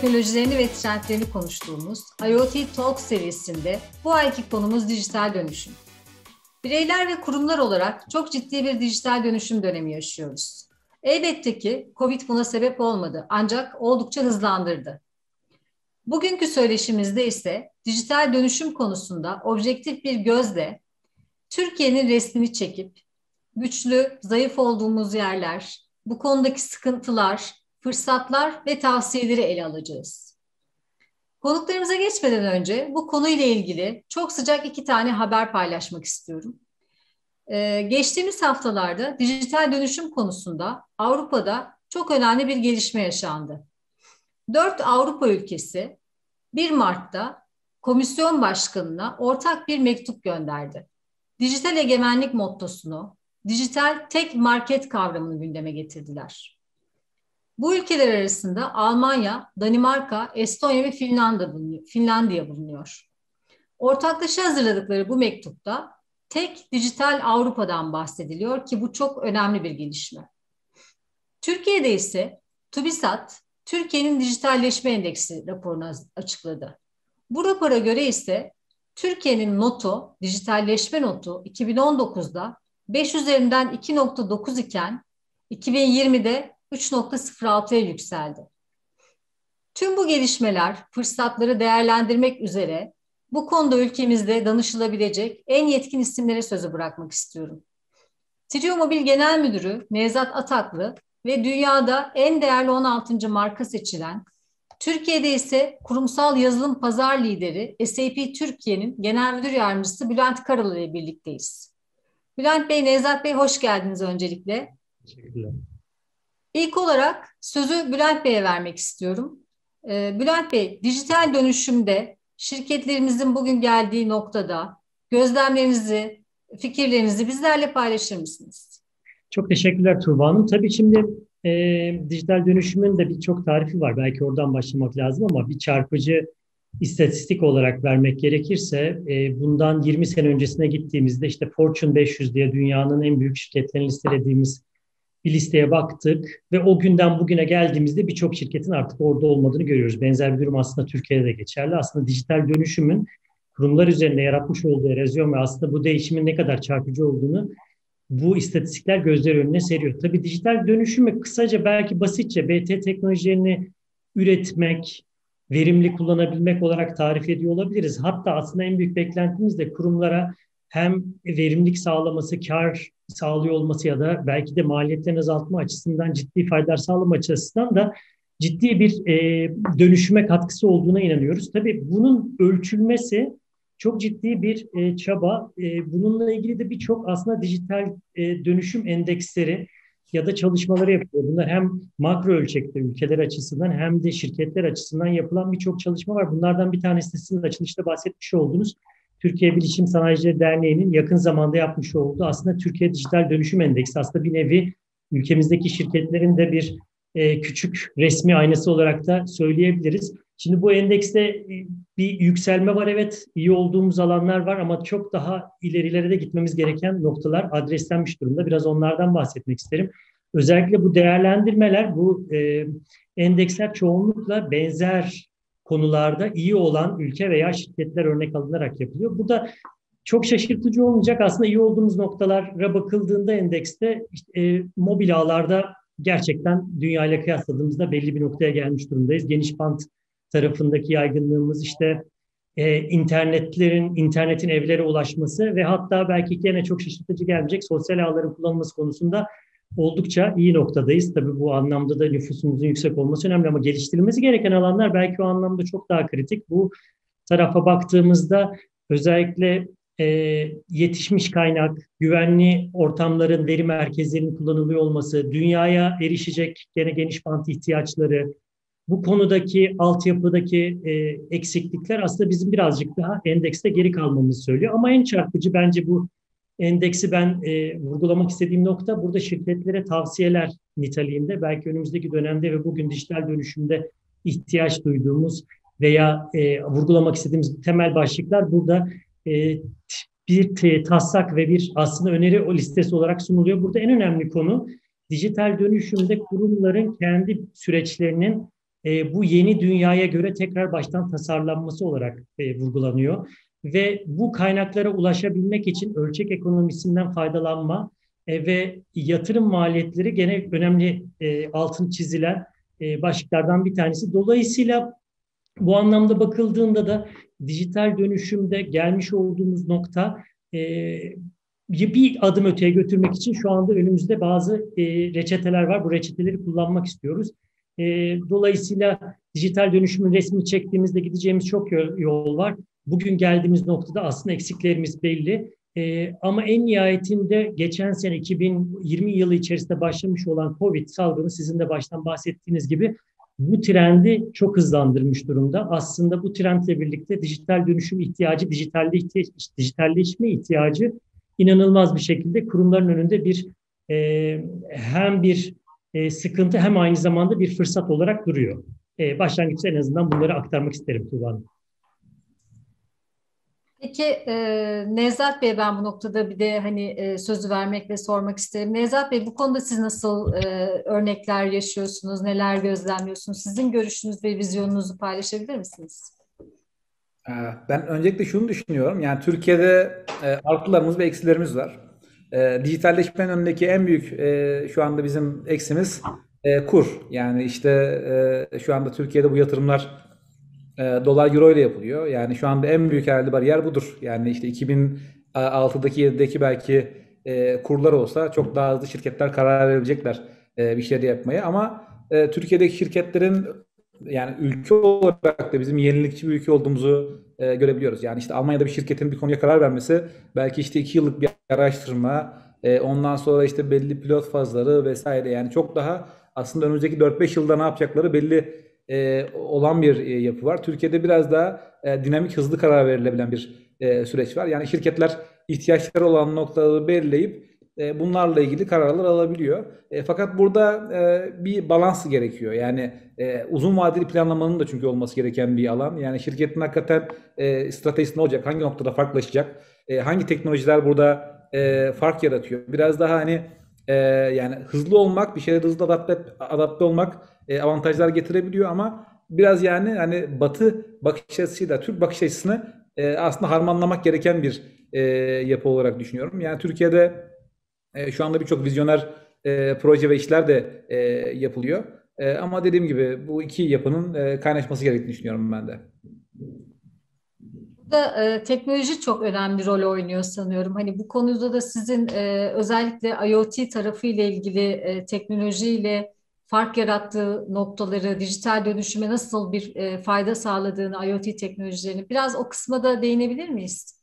teknolojilerini ve trendlerini konuştuğumuz IoT Talk serisinde bu ayki konumuz dijital dönüşüm. Bireyler ve kurumlar olarak çok ciddi bir dijital dönüşüm dönemi yaşıyoruz. Elbette ki COVID buna sebep olmadı ancak oldukça hızlandırdı. Bugünkü söyleşimizde ise dijital dönüşüm konusunda objektif bir gözle Türkiye'nin resmini çekip güçlü, zayıf olduğumuz yerler, bu konudaki sıkıntılar, fırsatlar ve tavsiyeleri ele alacağız. Konuklarımıza geçmeden önce bu konuyla ilgili çok sıcak iki tane haber paylaşmak istiyorum. Ee, geçtiğimiz haftalarda dijital dönüşüm konusunda Avrupa'da çok önemli bir gelişme yaşandı. Dört Avrupa ülkesi 1 Mart'ta komisyon başkanına ortak bir mektup gönderdi. Dijital egemenlik mottosunu, dijital tek market kavramını gündeme getirdiler. Bu ülkeler arasında Almanya, Danimarka, Estonya ve Finlandiya bulunuyor. Finlandiya bulunuyor. Ortaklaşa hazırladıkları bu mektupta tek dijital Avrupa'dan bahsediliyor ki bu çok önemli bir gelişme. Türkiye'de ise TÜBİSAT, Türkiye'nin dijitalleşme endeksi raporunu açıkladı. Bu rapora göre ise Türkiye'nin notu, dijitalleşme notu 2019'da 5 üzerinden 2.9 iken 2020'de 3.06'ya yükseldi. Tüm bu gelişmeler fırsatları değerlendirmek üzere bu konuda ülkemizde danışılabilecek en yetkin isimlere sözü bırakmak istiyorum. Trio Mobil Genel Müdürü Nevzat Ataklı ve dünyada en değerli 16. marka seçilen, Türkiye'de ise kurumsal yazılım pazar lideri SAP Türkiye'nin Genel Müdür Yardımcısı Bülent Karalı ile birlikteyiz. Bülent Bey, Nevzat Bey hoş geldiniz öncelikle. Teşekkürler. İlk olarak sözü Bülent Bey'e vermek istiyorum. Ee, Bülent Bey, dijital dönüşümde şirketlerimizin bugün geldiği noktada gözlemlerinizi, fikirlerinizi bizlerle paylaşır mısınız? Çok teşekkürler Tuğba Hanım. Tabii şimdi e, dijital dönüşümün de birçok tarifi var. Belki oradan başlamak lazım ama bir çarpıcı istatistik olarak vermek gerekirse e, bundan 20 sene öncesine gittiğimizde işte Fortune 500 diye dünyanın en büyük şirketlerini listelediğimiz bir listeye baktık ve o günden bugüne geldiğimizde birçok şirketin artık orada olmadığını görüyoruz. Benzer bir durum aslında Türkiye'de de geçerli. Aslında dijital dönüşümün kurumlar üzerinde yaratmış olduğu erozyon ve aslında bu değişimin ne kadar çarpıcı olduğunu bu istatistikler gözler önüne seriyor. Tabii dijital dönüşümü kısaca belki basitçe BT teknolojilerini üretmek, verimli kullanabilmek olarak tarif ediyor olabiliriz. Hatta aslında en büyük beklentimiz de kurumlara hem verimlilik sağlaması, kar sağlıyor olması ya da belki de maliyetlerini azaltma açısından ciddi faydalar sağlama açısından da ciddi bir e, dönüşüme katkısı olduğuna inanıyoruz. Tabii bunun ölçülmesi çok ciddi bir e, çaba. E, bununla ilgili de birçok aslında dijital e, dönüşüm endeksleri ya da çalışmaları yapıyor. Bunlar hem makro ölçekte ülkeler açısından hem de şirketler açısından yapılan birçok çalışma var. Bunlardan bir tanesi sizin açılışta bahsetmiş olduğunuz Türkiye Bilişim Sanayicileri Derneği'nin yakın zamanda yapmış olduğu aslında Türkiye Dijital Dönüşüm Endeksi. Aslında bir nevi ülkemizdeki şirketlerin de bir e, küçük resmi aynası olarak da söyleyebiliriz. Şimdi bu endekste e, bir yükselme var evet, iyi olduğumuz alanlar var ama çok daha ilerilere de gitmemiz gereken noktalar adreslenmiş durumda. Biraz onlardan bahsetmek isterim. Özellikle bu değerlendirmeler, bu e, endeksler çoğunlukla benzer konularda iyi olan ülke veya şirketler örnek alınarak yapılıyor. Bu da çok şaşırtıcı olmayacak. Aslında iyi olduğumuz noktalara bakıldığında endekste e, mobil ağlarda gerçekten dünya ile kıyasladığımızda belli bir noktaya gelmiş durumdayız. Geniş bant tarafındaki yaygınlığımız işte e, internetlerin, internetin evlere ulaşması ve hatta belki gene çok şaşırtıcı gelmeyecek sosyal ağların kullanılması konusunda oldukça iyi noktadayız. Tabii bu anlamda da nüfusumuzun yüksek olması önemli ama geliştirilmesi gereken alanlar belki o anlamda çok daha kritik. Bu tarafa baktığımızda özellikle e, yetişmiş kaynak, güvenli ortamların, veri merkezlerinin kullanılıyor olması, dünyaya erişecek gene geniş bant ihtiyaçları, bu konudaki altyapıdaki e, eksiklikler aslında bizim birazcık daha endekste geri kalmamızı söylüyor. Ama en çarpıcı bence bu endeksi ben e, vurgulamak istediğim nokta burada şirketlere tavsiyeler niteliğinde belki önümüzdeki dönemde ve bugün dijital dönüşümde ihtiyaç duyduğumuz veya e, vurgulamak istediğimiz temel başlıklar burada e, bir taslak ve bir aslında öneri o listesi olarak sunuluyor. Burada en önemli konu dijital dönüşümde kurumların kendi süreçlerinin e, bu yeni dünyaya göre tekrar baştan tasarlanması olarak e, vurgulanıyor. Ve bu kaynaklara ulaşabilmek için ölçek ekonomisinden faydalanma e, ve yatırım maliyetleri gene önemli e, altın çizilen e, başlıklardan bir tanesi. Dolayısıyla bu anlamda bakıldığında da dijital dönüşümde gelmiş olduğumuz nokta bir adım öteye götürmek için şu anda önümüzde bazı reçeteler var. Bu reçeteleri kullanmak istiyoruz. Dolayısıyla dijital dönüşümün resmini çektiğimizde gideceğimiz çok yol var. Bugün geldiğimiz noktada aslında eksiklerimiz belli. E, ama en nihayetinde geçen sene 2020 yılı içerisinde başlamış olan COVID salgını sizin de baştan bahsettiğiniz gibi bu trendi çok hızlandırmış durumda. Aslında bu trendle birlikte dijital dönüşüm ihtiyacı, dijitalli ihtiyaç, dijitalleşme ihtiyacı inanılmaz bir şekilde kurumların önünde bir e, hem bir e, sıkıntı hem aynı zamanda bir fırsat olarak duruyor. E, başlangıçta en azından bunları aktarmak isterim Tuğba Hanım. Peki e, Nevzat Bey ben bu noktada bir de hani e, sözü vermek ve sormak isterim. Nevzat Bey bu konuda siz nasıl e, örnekler yaşıyorsunuz, neler gözlemliyorsunuz? Sizin görüşünüz ve vizyonunuzu paylaşabilir misiniz? Ee, ben öncelikle şunu düşünüyorum. Yani Türkiye'de e, artılarımız ve eksilerimiz var. E, dijitalleşmenin önündeki en büyük e, şu anda bizim eksimiz e, kur. Yani işte e, şu anda Türkiye'de bu yatırımlar e, dolar euro ile yapılıyor. Yani şu anda en büyük herhalde bariyer budur. Yani işte 2006'daki 7'deki belki e, kurlar olsa çok daha hızlı şirketler karar verebilecekler e, bir şeyler yapmaya. Ama e, Türkiye'deki şirketlerin yani ülke olarak da bizim yenilikçi bir ülke olduğumuzu e, görebiliyoruz. Yani işte Almanya'da bir şirketin bir konuya karar vermesi belki işte iki yıllık bir araştırma, e, ondan sonra işte belli pilot fazları vesaire yani çok daha aslında önümüzdeki 4-5 yılda ne yapacakları belli e, olan bir e, yapı var. Türkiye'de biraz daha e, dinamik, hızlı karar verilebilen bir e, süreç var. Yani şirketler ihtiyaçları olan noktaları belirleyip e, bunlarla ilgili kararlar alabiliyor. E, fakat burada e, bir balans gerekiyor. Yani e, uzun vadeli planlamanın da çünkü olması gereken bir alan. Yani şirketin hakikaten e, stratejisi ne olacak? Hangi noktada farklılaşacak? E, hangi teknolojiler burada e, fark yaratıyor? Biraz daha hani e, yani hızlı olmak, bir şeylere hızlı adapte, adapte olmak e, avantajlar getirebiliyor ama biraz yani hani Batı bakış açısıyla Türk bakış açısını e, aslında harmanlamak gereken bir e, yapı olarak düşünüyorum. Yani Türkiye'de şu anda birçok vizyoner proje ve işler de yapılıyor. Ama dediğim gibi bu iki yapının kaynaşması gerektiğini düşünüyorum ben de. Burada e, teknoloji çok önemli rol oynuyor sanıyorum. Hani bu konuda da sizin e, özellikle IoT tarafı ile ilgili e, teknolojiyle fark yarattığı noktaları, dijital dönüşüme nasıl bir e, fayda sağladığını, IoT teknolojilerini biraz o kısma da değinebilir miyiz?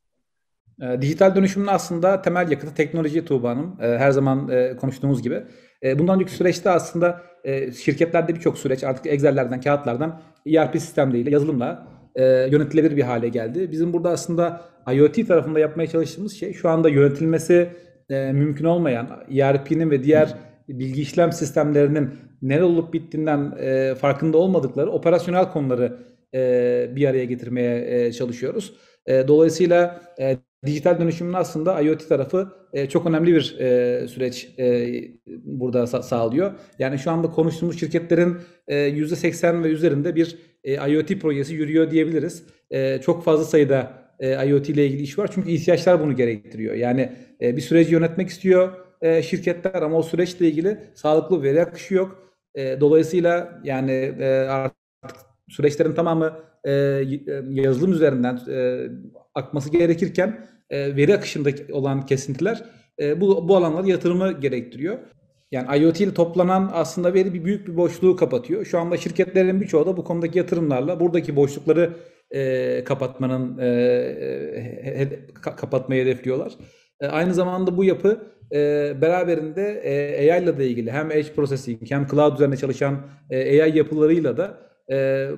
E, dijital dönüşümün aslında temel yakıtı teknoloji Tuğba Hanım. E, her zaman e, konuştuğumuz gibi. E, bundan önceki süreçte aslında e, şirketlerde birçok süreç artık Excel'lerden, kağıtlardan ERP sistemleriyle, yazılımla e, yönetilebilir bir hale geldi. Bizim burada aslında IoT tarafında yapmaya çalıştığımız şey şu anda yönetilmesi e, mümkün olmayan ERP'nin ve diğer bilgi işlem sistemlerinin neler olup bittiğinden e, farkında olmadıkları operasyonel konuları e, bir araya getirmeye e, çalışıyoruz. E, dolayısıyla e, dijital dönüşümün aslında IoT tarafı e, çok önemli bir e, süreç e, burada sa- sağlıyor. Yani şu anda konuştuğumuz şirketlerin e, %80 ve üzerinde bir e, IoT projesi yürüyor diyebiliriz. E, çok fazla sayıda e, IoT ile ilgili iş var çünkü ihtiyaçlar bunu gerektiriyor. Yani e, bir süreci yönetmek istiyor e, şirketler ama o süreçle ilgili sağlıklı veri akışı yok. E, dolayısıyla yani e, artık süreçlerin tamamı e, yazılım üzerinden e, akması gerekirken e, veri akışındaki olan kesintiler e, bu, bu alanlara yatırımı gerektiriyor. Yani IoT ile toplanan aslında veri bir büyük bir boşluğu kapatıyor. Şu anda şirketlerin birçoğu da bu konudaki yatırımlarla buradaki boşlukları e, kapatmanın e, he, kapatmayı hedefliyorlar. E, aynı zamanda bu yapı e, beraberinde e, AI ile de ilgili hem edge processing hem cloud üzerine çalışan e, AI yapılarıyla da e,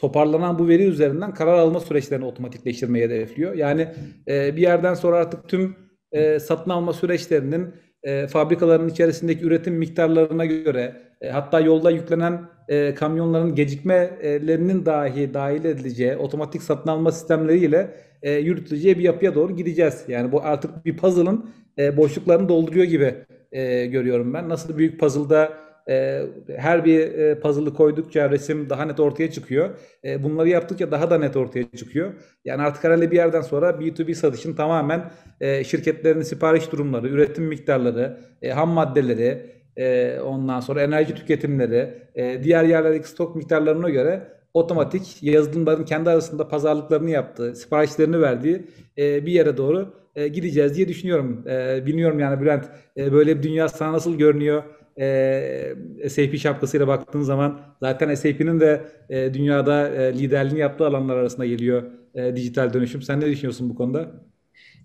toparlanan bu veri üzerinden karar alma süreçlerini otomatikleştirmeyi hedefliyor. Yani e, bir yerden sonra artık tüm e, satın alma süreçlerinin e, fabrikaların içerisindeki üretim miktarlarına göre e, hatta yolda yüklenen e, kamyonların gecikmelerinin dahi dahil edileceği otomatik satın alma sistemleriyle e, yürütüleceği bir yapıya doğru gideceğiz. Yani bu artık bir puzzle'ın e, boşluklarını dolduruyor gibi e, görüyorum ben. Nasıl büyük puzzle'da e, her bir e, puzzle'ı koydukça resim daha net ortaya çıkıyor. E, bunları yaptıkça daha da net ortaya çıkıyor. Yani artık herhalde bir yerden sonra B2B satışın tamamen e, şirketlerin sipariş durumları, üretim miktarları, e, ham maddeleri, e, ondan sonra enerji tüketimleri, e, diğer yerlerdeki stok miktarlarına göre otomatik yazılımların kendi arasında pazarlıklarını yaptığı, siparişlerini verdiği e, bir yere doğru e, gideceğiz diye düşünüyorum. E, bilmiyorum yani Bülent e, böyle bir dünya sana nasıl görünüyor? E, SAP şapkasıyla baktığın zaman zaten SAP'nin de e, dünyada e, liderliğini yaptığı alanlar arasında geliyor e, dijital dönüşüm. Sen ne düşünüyorsun bu konuda?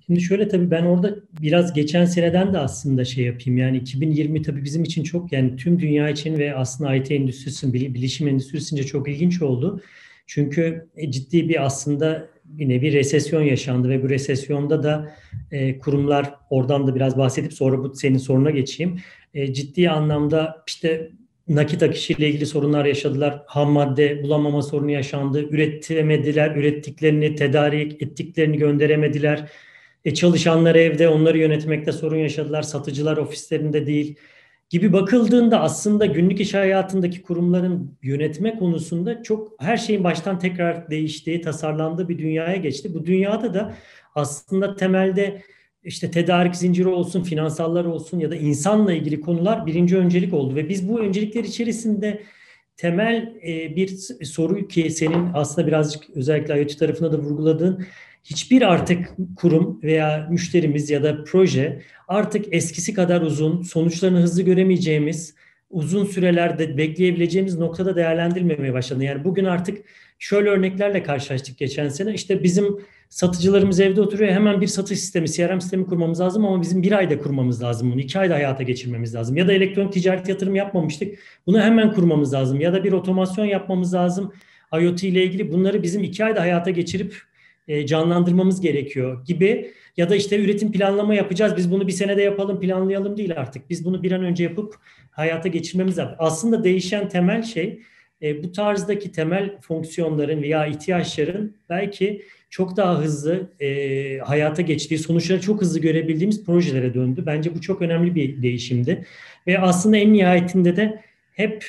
Şimdi şöyle tabii ben orada biraz geçen seneden de aslında şey yapayım. Yani 2020 tabii bizim için çok yani tüm dünya için ve aslında IT endüstrisinin, bilişim endüstrisinde çok ilginç oldu. Çünkü e, ciddi bir aslında bir nevi resesyon yaşandı ve bu resesyonda da e, kurumlar oradan da biraz bahsedip sonra bu senin soruna geçeyim. E, ciddi anlamda işte nakit akışı ile ilgili sorunlar yaşadılar. Ham madde bulamama sorunu yaşandı. Üretemediler. Ürettiklerini, tedarik ettiklerini gönderemediler e, çalışanlar evde onları yönetmekte sorun yaşadılar. Satıcılar ofislerinde değil gibi bakıldığında aslında günlük iş hayatındaki kurumların yönetme konusunda çok her şeyin baştan tekrar değiştiği, tasarlandığı bir dünyaya geçti. Bu dünyada da aslında temelde işte tedarik zinciri olsun, finansallar olsun ya da insanla ilgili konular birinci öncelik oldu ve biz bu öncelikler içerisinde temel e, bir soru ki senin aslında birazcık özellikle IoT tarafında da vurguladığın hiçbir artık kurum veya müşterimiz ya da proje artık eskisi kadar uzun, sonuçlarını hızlı göremeyeceğimiz, uzun sürelerde bekleyebileceğimiz noktada değerlendirmemeye başladı. Yani bugün artık şöyle örneklerle karşılaştık geçen sene. İşte bizim satıcılarımız evde oturuyor. Hemen bir satış sistemi, CRM sistemi kurmamız lazım ama bizim bir ayda kurmamız lazım bunu. iki ayda hayata geçirmemiz lazım. Ya da elektronik ticaret yatırım yapmamıştık. Bunu hemen kurmamız lazım. Ya da bir otomasyon yapmamız lazım. IoT ile ilgili bunları bizim iki ayda hayata geçirip e, canlandırmamız gerekiyor gibi ya da işte üretim planlama yapacağız biz bunu bir senede yapalım planlayalım değil artık biz bunu bir an önce yapıp hayata geçirmemiz lazım. Aslında değişen temel şey e, bu tarzdaki temel fonksiyonların veya ihtiyaçların belki çok daha hızlı e, hayata geçtiği, sonuçları çok hızlı görebildiğimiz projelere döndü. Bence bu çok önemli bir değişimdi. Ve aslında en nihayetinde de hep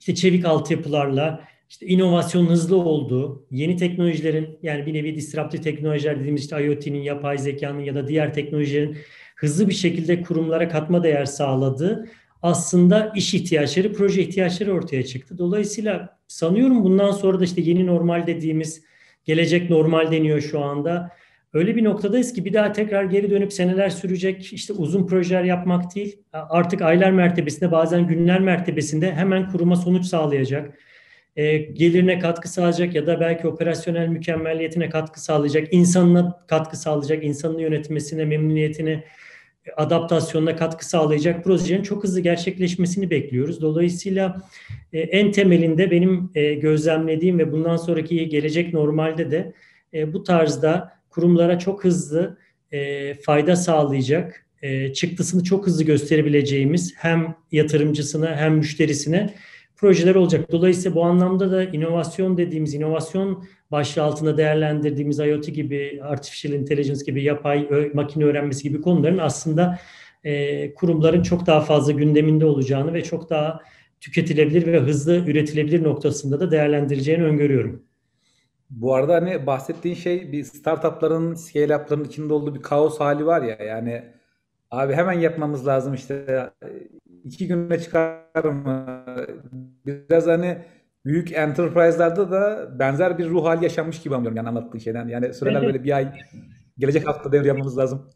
işte çevik altyapılarla, işte inovasyon hızlı olduğu, yeni teknolojilerin yani bir nevi disruptif teknolojiler dediğimiz işte IoT'nin, yapay zekanın ya da diğer teknolojilerin hızlı bir şekilde kurumlara katma değer sağladığı aslında iş ihtiyaçları, proje ihtiyaçları ortaya çıktı. Dolayısıyla sanıyorum bundan sonra da işte yeni normal dediğimiz gelecek normal deniyor şu anda. Öyle bir noktadayız ki bir daha tekrar geri dönüp seneler sürecek işte uzun projeler yapmak değil. Artık aylar mertebesinde bazen günler mertebesinde hemen kuruma sonuç sağlayacak e, gelirine katkı sağlayacak ya da belki operasyonel mükemmelliyetine katkı sağlayacak, insanına katkı sağlayacak, insanın yönetmesine, memnuniyetine, adaptasyonuna katkı sağlayacak projelerin çok hızlı gerçekleşmesini bekliyoruz. Dolayısıyla e, en temelinde benim e, gözlemlediğim ve bundan sonraki gelecek normalde de e, bu tarzda kurumlara çok hızlı e, fayda sağlayacak, e, çıktısını çok hızlı gösterebileceğimiz hem yatırımcısına hem müşterisine projeler olacak. Dolayısıyla bu anlamda da inovasyon dediğimiz, inovasyon başlığı altında değerlendirdiğimiz IoT gibi, artificial intelligence gibi, yapay makine öğrenmesi gibi konuların aslında e, kurumların çok daha fazla gündeminde olacağını ve çok daha tüketilebilir ve hızlı üretilebilir noktasında da değerlendireceğini öngörüyorum. Bu arada hani bahsettiğin şey bir startupların, scale-up'ların içinde olduğu bir kaos hali var ya yani abi hemen yapmamız lazım işte iki güne çıkar mı? Biraz hani büyük enterprise'larda da benzer bir ruh hali yaşanmış gibi anlıyorum yani anlattığın şeyden. Yani süreler evet. böyle bir ay gelecek hafta devre yapmamız lazım.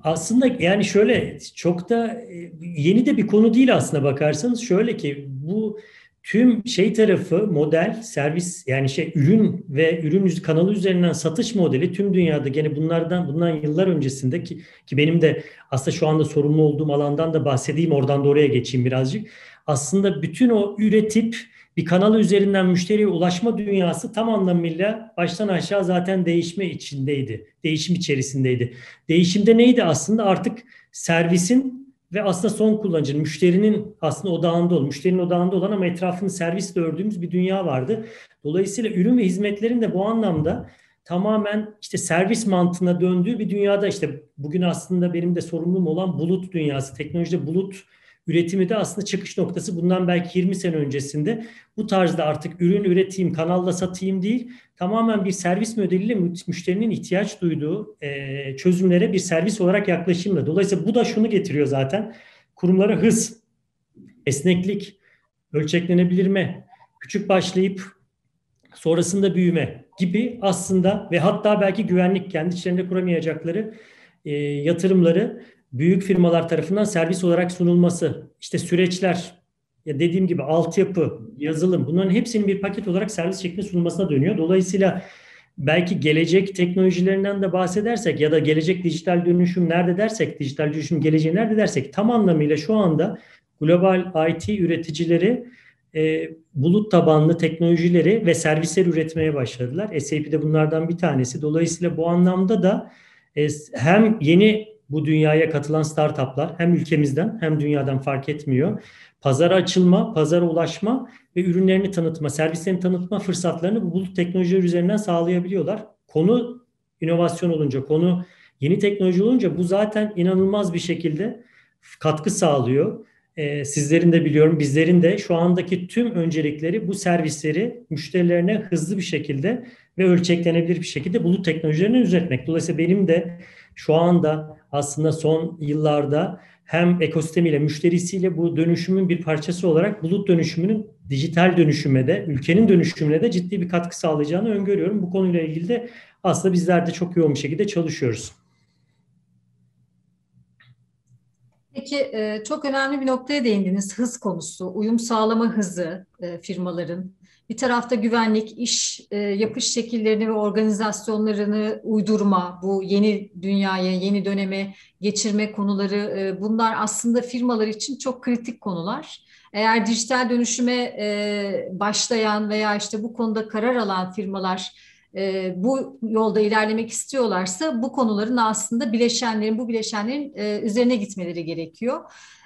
Aslında yani şöyle çok da e, yeni de bir konu değil aslında bakarsanız. Şöyle ki bu tüm şey tarafı model, servis yani şey ürün ve ürün kanalı üzerinden satış modeli tüm dünyada gene bunlardan bundan yıllar öncesinde ki, ki benim de aslında şu anda sorumlu olduğum alandan da bahsedeyim oradan da oraya geçeyim birazcık. Aslında bütün o üretip bir kanal üzerinden müşteriye ulaşma dünyası tam anlamıyla baştan aşağı zaten değişme içindeydi. Değişim içerisindeydi. Değişimde neydi aslında? Artık servisin ve aslında son kullanıcının, müşterinin aslında odağında olan, müşterinin odağında olan ama etrafını servisle ördüğümüz bir dünya vardı. Dolayısıyla ürün ve hizmetlerin de bu anlamda tamamen işte servis mantığına döndüğü bir dünyada işte bugün aslında benim de sorumluluğum olan bulut dünyası, teknolojide bulut üretimi de aslında çıkış noktası bundan belki 20 sene öncesinde bu tarzda artık ürün üreteyim, kanalla satayım değil, tamamen bir servis modeliyle müşterinin ihtiyaç duyduğu e, çözümlere bir servis olarak yaklaşımla. Dolayısıyla bu da şunu getiriyor zaten. Kurumlara hız, esneklik, ölçeklenebilir mi, küçük başlayıp sonrasında büyüme gibi aslında ve hatta belki güvenlik kendi içlerinde kuramayacakları e, yatırımları büyük firmalar tarafından servis olarak sunulması, işte süreçler, ya dediğim gibi altyapı, yazılım bunların hepsinin bir paket olarak servis şeklinde sunulmasına dönüyor. Dolayısıyla belki gelecek teknolojilerinden de bahsedersek ya da gelecek dijital dönüşüm nerede dersek, dijital dönüşüm geleceği nerede dersek tam anlamıyla şu anda global IT üreticileri e, bulut tabanlı teknolojileri ve servisler üretmeye başladılar. SAP de bunlardan bir tanesi. Dolayısıyla bu anlamda da e, hem yeni bu dünyaya katılan startuplar hem ülkemizden hem dünyadan fark etmiyor. Pazara açılma, pazara ulaşma ve ürünlerini tanıtma, servislerini tanıtma fırsatlarını bu bulut teknolojiler üzerinden sağlayabiliyorlar. Konu inovasyon olunca, konu yeni teknoloji olunca bu zaten inanılmaz bir şekilde katkı sağlıyor. Ee, sizlerin de biliyorum, bizlerin de şu andaki tüm öncelikleri bu servisleri müşterilerine hızlı bir şekilde ve ölçeklenebilir bir şekilde bulut teknolojilerini üretmek. Dolayısıyla benim de şu anda aslında son yıllarda hem ekosistemiyle, müşterisiyle bu dönüşümün bir parçası olarak bulut dönüşümünün dijital dönüşüme de, ülkenin dönüşümüne de ciddi bir katkı sağlayacağını öngörüyorum. Bu konuyla ilgili de aslında bizler de çok yoğun bir şekilde çalışıyoruz. Peki e, çok önemli bir noktaya değindiniz. Hız konusu, uyum sağlama hızı e, firmaların. Bir tarafta güvenlik, iş e, yapış şekillerini ve organizasyonlarını uydurma, bu yeni dünyaya, yeni döneme geçirme konuları e, bunlar aslında firmalar için çok kritik konular. Eğer dijital dönüşüme e, başlayan veya işte bu konuda karar alan firmalar e, bu yolda ilerlemek istiyorlarsa bu konuların aslında bileşenlerin, bu bileşenlerin e, üzerine gitmeleri gerekiyor.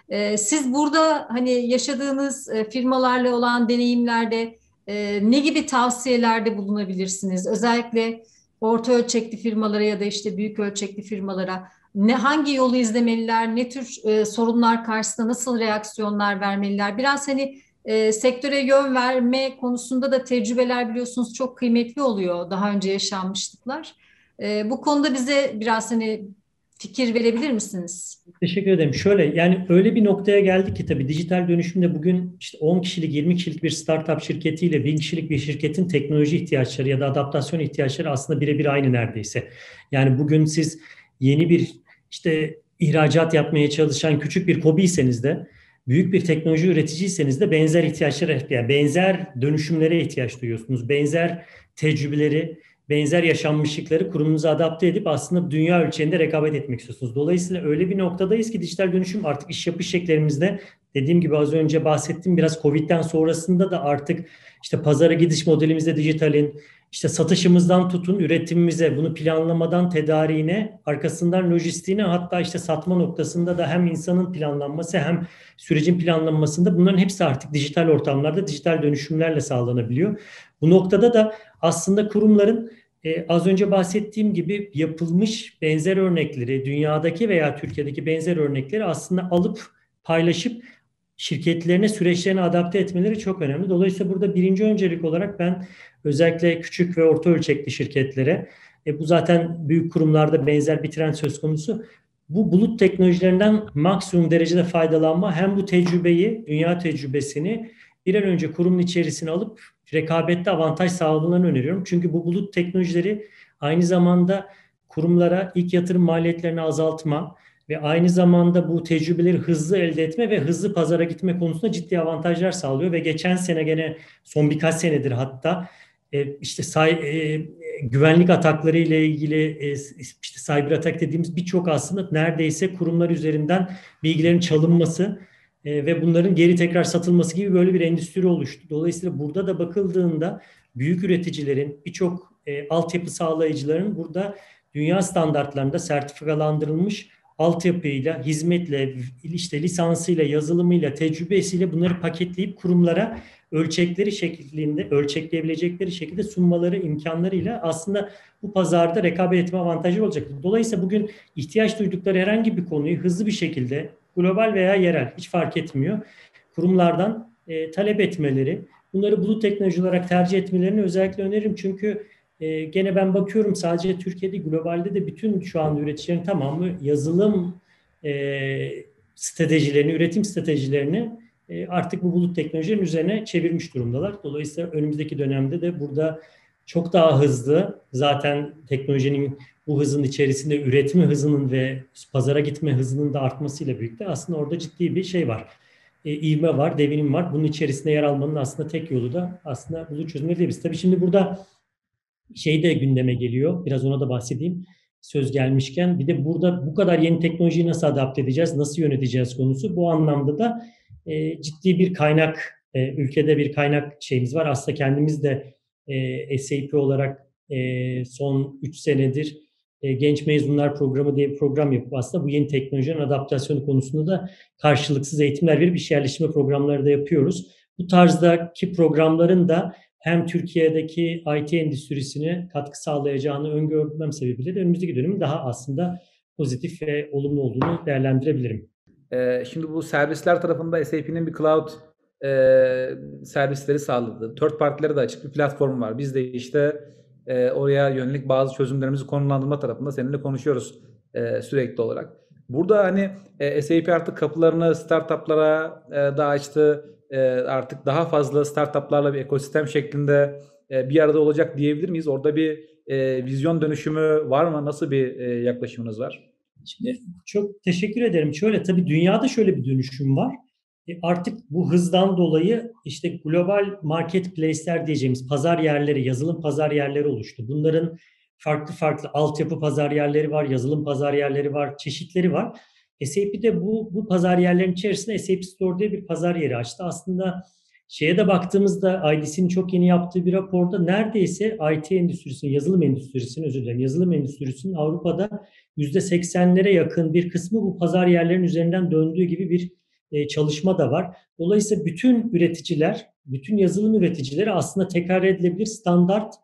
E, siz burada hani yaşadığınız e, firmalarla olan deneyimlerde e, ne gibi tavsiyelerde bulunabilirsiniz? Özellikle orta ölçekli firmalara ya da işte büyük ölçekli firmalara ne hangi yolu izlemeliler, ne tür e, sorunlar karşısında nasıl reaksiyonlar vermeliler? Biraz hani e, sektöre yön verme konusunda da tecrübeler biliyorsunuz çok kıymetli oluyor daha önce yaşanmışlıklar. E, bu konuda bize biraz hani fikir verebilir misiniz? Teşekkür ederim. Şöyle yani öyle bir noktaya geldik ki tabii dijital dönüşümde bugün işte 10 kişilik 20 kişilik bir startup şirketiyle 1000 kişilik bir şirketin teknoloji ihtiyaçları ya da adaptasyon ihtiyaçları aslında birebir aynı neredeyse. Yani bugün siz yeni bir işte ihracat yapmaya çalışan küçük bir kobiyseniz de büyük bir teknoloji üreticiyseniz de benzer ihtiyaçlara yani benzer dönüşümlere ihtiyaç duyuyorsunuz. Benzer tecrübeleri benzer yaşanmışlıkları kurumunuza adapte edip aslında dünya ölçeğinde rekabet etmek istiyorsunuz. Dolayısıyla öyle bir noktadayız ki dijital dönüşüm artık iş yapış şeklerimizde dediğim gibi az önce bahsettim biraz Covid'den sonrasında da artık işte pazara gidiş modelimizde dijitalin, işte satışımızdan tutun üretimimize, bunu planlamadan tedariğine, arkasından lojistiğine hatta işte satma noktasında da hem insanın planlanması hem sürecin planlanmasında bunların hepsi artık dijital ortamlarda dijital dönüşümlerle sağlanabiliyor. Bu noktada da aslında kurumların e, az önce bahsettiğim gibi yapılmış benzer örnekleri, dünyadaki veya Türkiye'deki benzer örnekleri aslında alıp paylaşıp şirketlerine, süreçlerine adapte etmeleri çok önemli. Dolayısıyla burada birinci öncelik olarak ben özellikle küçük ve orta ölçekli şirketlere, e, bu zaten büyük kurumlarda benzer bir trend söz konusu. Bu bulut teknolojilerinden maksimum derecede faydalanma hem bu tecrübeyi, dünya tecrübesini bir an önce kurumun içerisine alıp rekabette avantaj sağlamalarını öneriyorum. Çünkü bu bulut teknolojileri aynı zamanda kurumlara ilk yatırım maliyetlerini azaltma ve aynı zamanda bu tecrübeleri hızlı elde etme ve hızlı pazara gitme konusunda ciddi avantajlar sağlıyor ve geçen sene gene son birkaç senedir hatta e, işte say, e, güvenlik atakları ile ilgili e, işte cyber atak dediğimiz birçok aslında neredeyse kurumlar üzerinden bilgilerin çalınması e, ve bunların geri tekrar satılması gibi böyle bir endüstri oluştu. Dolayısıyla burada da bakıldığında büyük üreticilerin, birçok e, altyapı sağlayıcıların burada dünya standartlarında sertifikalandırılmış altyapıyla, hizmetle, işte lisansıyla, yazılımıyla, tecrübesiyle bunları paketleyip kurumlara ölçekleri şeklinde, ölçekleyebilecekleri şekilde sunmaları imkanlarıyla aslında bu pazarda rekabet etme avantajı olacak. Dolayısıyla bugün ihtiyaç duydukları herhangi bir konuyu hızlı bir şekilde global veya yerel hiç fark etmiyor. Kurumlardan e, talep etmeleri, bunları bulut teknoloji olarak tercih etmelerini özellikle öneririm. Çünkü e, gene ben bakıyorum sadece Türkiye'de globalde de bütün şu an üreticilerin tamamı yazılım e, stratejilerini, üretim stratejilerini e, artık bu bulut teknolojilerin üzerine çevirmiş durumdalar. Dolayısıyla önümüzdeki dönemde de burada çok daha hızlı zaten teknolojinin bu hızın içerisinde üretme hızının ve pazara gitme hızının da artmasıyla birlikte aslında orada ciddi bir şey var. E, ivme var, devinim var. Bunun içerisinde yer almanın aslında tek yolu da aslında bulut çözümleri diyebiliriz. Tabii şimdi burada şey de gündeme geliyor. Biraz ona da bahsedeyim. Söz gelmişken bir de burada bu kadar yeni teknolojiyi nasıl adapte edeceğiz, nasıl yöneteceğiz konusu. Bu anlamda da e, ciddi bir kaynak, e, ülkede bir kaynak şeyimiz var. Aslında kendimiz de e, SAP olarak e, son 3 senedir e, Genç Mezunlar Programı diye bir program yapıp aslında bu yeni teknolojinin adaptasyonu konusunda da karşılıksız eğitimler verip iş yerleştirme programları da yapıyoruz. Bu tarzdaki programların da hem Türkiye'deki IT endüstrisine katkı sağlayacağını öngörmem sebebiyle de önümüzdeki dönemin daha aslında pozitif ve olumlu olduğunu değerlendirebilirim. Ee, şimdi bu servisler tarafında SAP'nin bir cloud e, servisleri sağladığı, third partilere de açık bir platform var. Biz de işte e, oraya yönelik bazı çözümlerimizi konulandırma tarafında seninle konuşuyoruz e, sürekli olarak. Burada hani e, SAP artık kapılarını startuplara e, da açtı. E, artık daha fazla startuplarla bir ekosistem şeklinde e, bir arada olacak diyebilir miyiz? Orada bir e, vizyon dönüşümü var mı? Nasıl bir e, yaklaşımınız var? Şimdi çok teşekkür ederim. Şöyle tabii dünyada şöyle bir dönüşüm var. E artık bu hızdan dolayı işte global marketplace'ler diyeceğimiz pazar yerleri, yazılım pazar yerleri oluştu. Bunların farklı farklı altyapı pazar yerleri var, yazılım pazar yerleri var, çeşitleri var. SAP'de bu bu pazar yerlerinin içerisinde SAP Store diye bir pazar yeri açtı. Aslında şeye de baktığımızda IDC'nin çok yeni yaptığı bir raporda neredeyse IT endüstrisinin, yazılım endüstrisinin özür dilerim, yazılım endüstrisinin Avrupa'da %80'lere yakın bir kısmı bu pazar yerlerinin üzerinden döndüğü gibi bir e, çalışma da var. Dolayısıyla bütün üreticiler, bütün yazılım üreticileri aslında tekrar edilebilir standart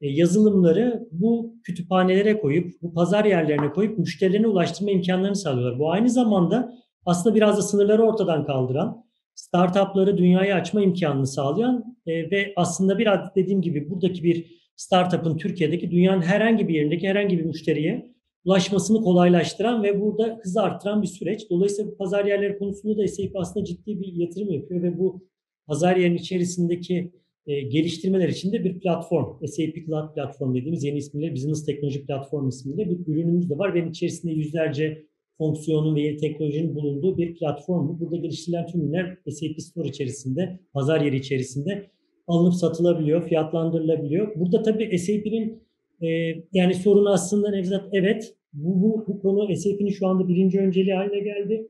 e, yazılımları bu kütüphanelere koyup, bu pazar yerlerine koyup müşterilerine ulaştırma imkanlarını sağlıyorlar. Bu aynı zamanda aslında biraz da sınırları ortadan kaldıran, startupları dünyaya açma imkanını sağlayan e, ve aslında biraz dediğim gibi buradaki bir startup'ın Türkiye'deki dünyanın herhangi bir yerindeki herhangi bir müşteriye ulaşmasını kolaylaştıran ve burada hızı arttıran bir süreç. Dolayısıyla bu pazar yerleri konusunda da SAP aslında ciddi bir yatırım yapıyor ve bu pazar yerinin içerisindeki e, geliştirmeler için de bir platform, SAP Cloud Platform dediğimiz yeni ismiyle Business Teknoloji Platform ismiyle bir ürünümüz de var ve içerisinde yüzlerce fonksiyonun ve yeni teknolojinin bulunduğu bir platform bu. Burada geliştirilen tüm ürünler SAP Store içerisinde, pazar yeri içerisinde alınıp satılabiliyor, fiyatlandırılabiliyor. Burada tabii SAP'nin e, yani sorun aslında Nevzat evet bu, bu, bu konu SAP'nin şu anda birinci önceliği haline geldi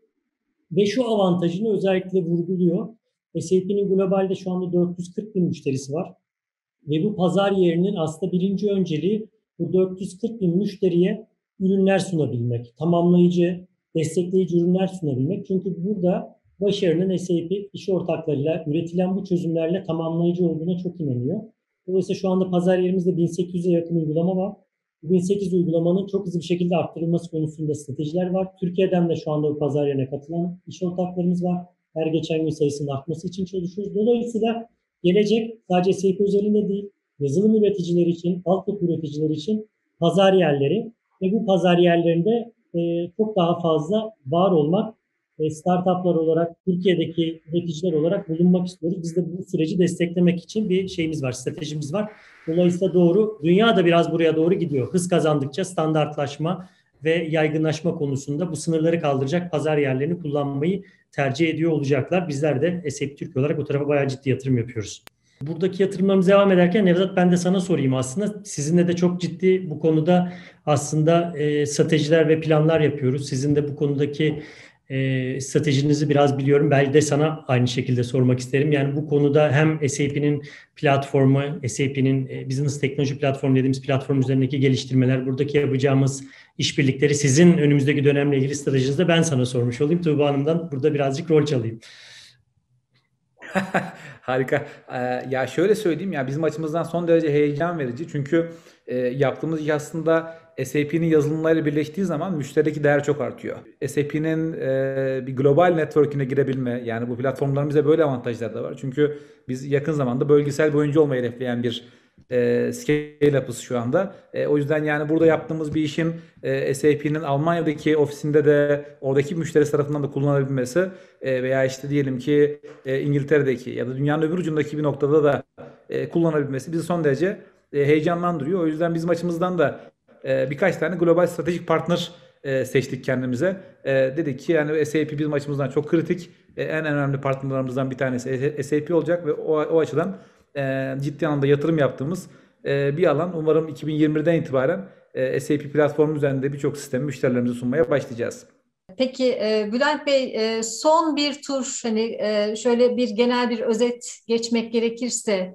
ve şu avantajını özellikle vurguluyor. SAP'nin globalde şu anda 440 bin müşterisi var. Ve bu pazar yerinin aslında birinci önceliği bu 440 bin müşteriye ürünler sunabilmek. Tamamlayıcı, destekleyici ürünler sunabilmek. Çünkü burada başarının SAP iş ortaklarıyla üretilen bu çözümlerle tamamlayıcı olduğuna çok inanıyor. Dolayısıyla şu anda pazar yerimizde 1800'e yakın uygulama var. 1800 uygulamanın çok hızlı bir şekilde arttırılması konusunda stratejiler var. Türkiye'den de şu anda bu pazar yerine katılan iş ortaklarımız var her geçen gün sayısının artması için çalışıyoruz. Dolayısıyla gelecek sadece SAP özelinde değil, yazılım üreticileri için, altyapı üreticileri için pazar yerleri ve bu pazar yerlerinde e, çok daha fazla var olmak startuplar olarak, Türkiye'deki üreticiler olarak bulunmak istiyoruz. Biz de bu süreci desteklemek için bir şeyimiz var, stratejimiz var. Dolayısıyla doğru, dünya da biraz buraya doğru gidiyor. Hız kazandıkça standartlaşma ve yaygınlaşma konusunda bu sınırları kaldıracak pazar yerlerini kullanmayı tercih ediyor olacaklar. Bizler de SAP Türk olarak o tarafa bayağı ciddi yatırım yapıyoruz. Buradaki yatırımlarımız devam ederken Nevzat ben de sana sorayım aslında. Sizinle de çok ciddi bu konuda aslında e, stratejiler ve planlar yapıyoruz. Sizin de bu konudaki e, stratejinizi biraz biliyorum. Belki de sana aynı şekilde sormak isterim. Yani bu konuda hem SAP'nin platformu, SAP'nin e, Business Teknoloji Platformu dediğimiz platform üzerindeki geliştirmeler, buradaki yapacağımız işbirlikleri sizin önümüzdeki dönemle ilgili stratejinizde ben sana sormuş olayım. Tuğba Hanım'dan burada birazcık rol çalayım. Harika. Ee, ya şöyle söyleyeyim ya bizim açımızdan son derece heyecan verici. Çünkü e, yaptığımız iş aslında SAP'nin yazılımlarıyla birleştiği zaman müşterideki değer çok artıyor. SAP'nin e, bir global network'üne girebilme yani bu platformların bize böyle avantajları da var. Çünkü biz yakın zamanda bölgesel bir oyuncu olmayı hedefleyen bir e, scale yapısı şu anda. E, o yüzden yani burada yaptığımız bir işin e, SAP'nin Almanya'daki ofisinde de oradaki müşteri tarafından da kullanılabilmesi e, veya işte diyelim ki e, İngiltere'deki ya da dünyanın öbür ucundaki bir noktada da e, kullanabilmesi bizi son derece e, heyecanlandırıyor. O yüzden bizim açımızdan da e, birkaç tane global stratejik partner e, seçtik kendimize. E, dedik ki yani SAP bizim açımızdan çok kritik. E, en önemli partnerlerimizden bir tanesi SAP olacak ve o, o açıdan e, ciddi anlamda yatırım yaptığımız e, bir alan. Umarım 2021'den itibaren SAP platformu üzerinde birçok sistemi müşterilerimize sunmaya başlayacağız. Peki Bülent Bey son bir tur hani şöyle bir genel bir özet geçmek gerekirse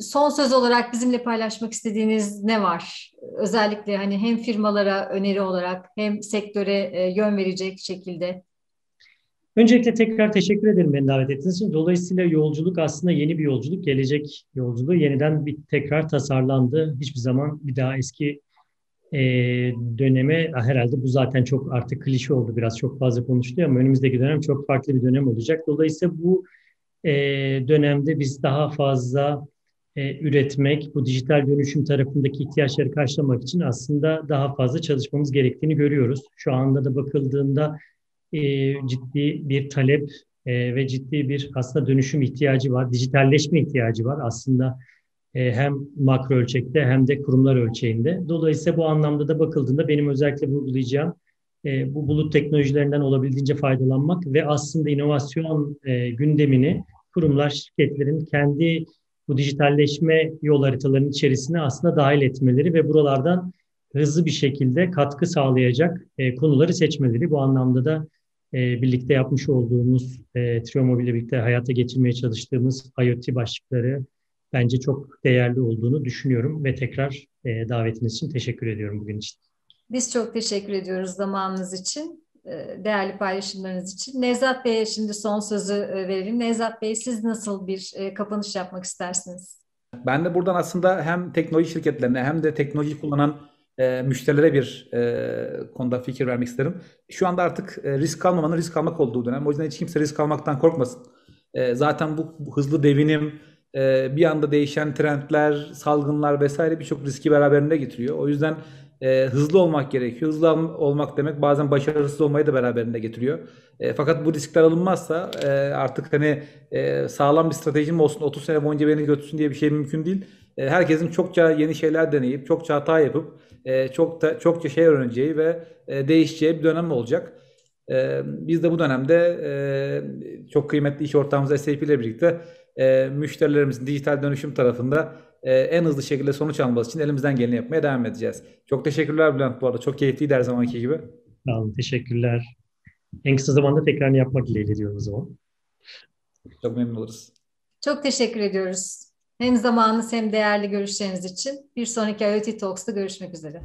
son söz olarak bizimle paylaşmak istediğiniz ne var? Özellikle hani hem firmalara öneri olarak hem sektöre e, yön verecek şekilde. Öncelikle tekrar teşekkür ederim beni davet ettiğiniz için. Dolayısıyla yolculuk aslında yeni bir yolculuk, gelecek yolculuğu yeniden bir tekrar tasarlandı. Hiçbir zaman bir daha eski e, döneme herhalde bu zaten çok artık klişe oldu biraz çok fazla konuşuluyor ama önümüzdeki dönem çok farklı bir dönem olacak. Dolayısıyla bu e, dönemde biz daha fazla e, üretmek, bu dijital dönüşüm tarafındaki ihtiyaçları karşılamak için aslında daha fazla çalışmamız gerektiğini görüyoruz. Şu anda da bakıldığında e, ciddi bir talep e, ve ciddi bir aslında dönüşüm ihtiyacı var, dijitalleşme ihtiyacı var aslında e, hem makro ölçekte hem de kurumlar ölçeğinde. Dolayısıyla bu anlamda da bakıldığında benim özellikle vurgulayacağım e, bu bulut teknolojilerinden olabildiğince faydalanmak ve aslında inovasyon e, gündemini kurumlar, şirketlerin kendi bu dijitalleşme yol haritalarının içerisine aslında dahil etmeleri ve buralardan hızlı bir şekilde katkı sağlayacak e, konuları seçmeleri. Bu anlamda da e, birlikte yapmış olduğumuz, e, Triomobil ile birlikte hayata geçirmeye çalıştığımız IoT başlıkları bence çok değerli olduğunu düşünüyorum ve tekrar e, davetiniz için teşekkür ediyorum bugün için. Biz çok teşekkür ediyoruz zamanınız için, değerli paylaşımlarınız için. Nevzat Bey'e şimdi son sözü e, verelim. Nevzat Bey siz nasıl bir e, kapanış yapmak istersiniz? Ben de buradan aslında hem teknoloji şirketlerine hem de teknoloji kullanan e, müşterilere bir e, konuda fikir vermek isterim. Şu anda artık e, risk almamanın risk almak olduğu dönem. O yüzden hiç kimse risk almaktan korkmasın. E, zaten bu, bu hızlı devinim, e, bir anda değişen trendler, salgınlar vesaire birçok riski beraberinde getiriyor. O yüzden e, hızlı olmak gerekiyor. Hızlı olmak demek bazen başarısız olmayı da beraberinde getiriyor. E, fakat bu riskler alınmazsa e, artık hani e, sağlam bir stratejim olsun 30 sene boyunca beni götürsün diye bir şey mümkün değil. E, herkesin çokça yeni şeyler deneyip çokça hata yapıp e, çok da çokça şey öğreneceği ve e, değişeceği bir dönem olacak. E, biz de bu dönemde e, çok kıymetli iş ortağımız SAP ile birlikte e, müşterilerimizin dijital dönüşüm tarafında e, en hızlı şekilde sonuç alması için elimizden geleni yapmaya devam edeceğiz. Çok teşekkürler Bülent bu arada. Çok keyifliydi her zamanki gibi. Sağ olun. Teşekkürler. En kısa zamanda tekrar yapmak dileğiyle diyorum o zaman. Çok memnun oluruz. Çok teşekkür ediyoruz. Hem zamanınız hem değerli görüşleriniz için. Bir sonraki IoT Talks'ta görüşmek üzere.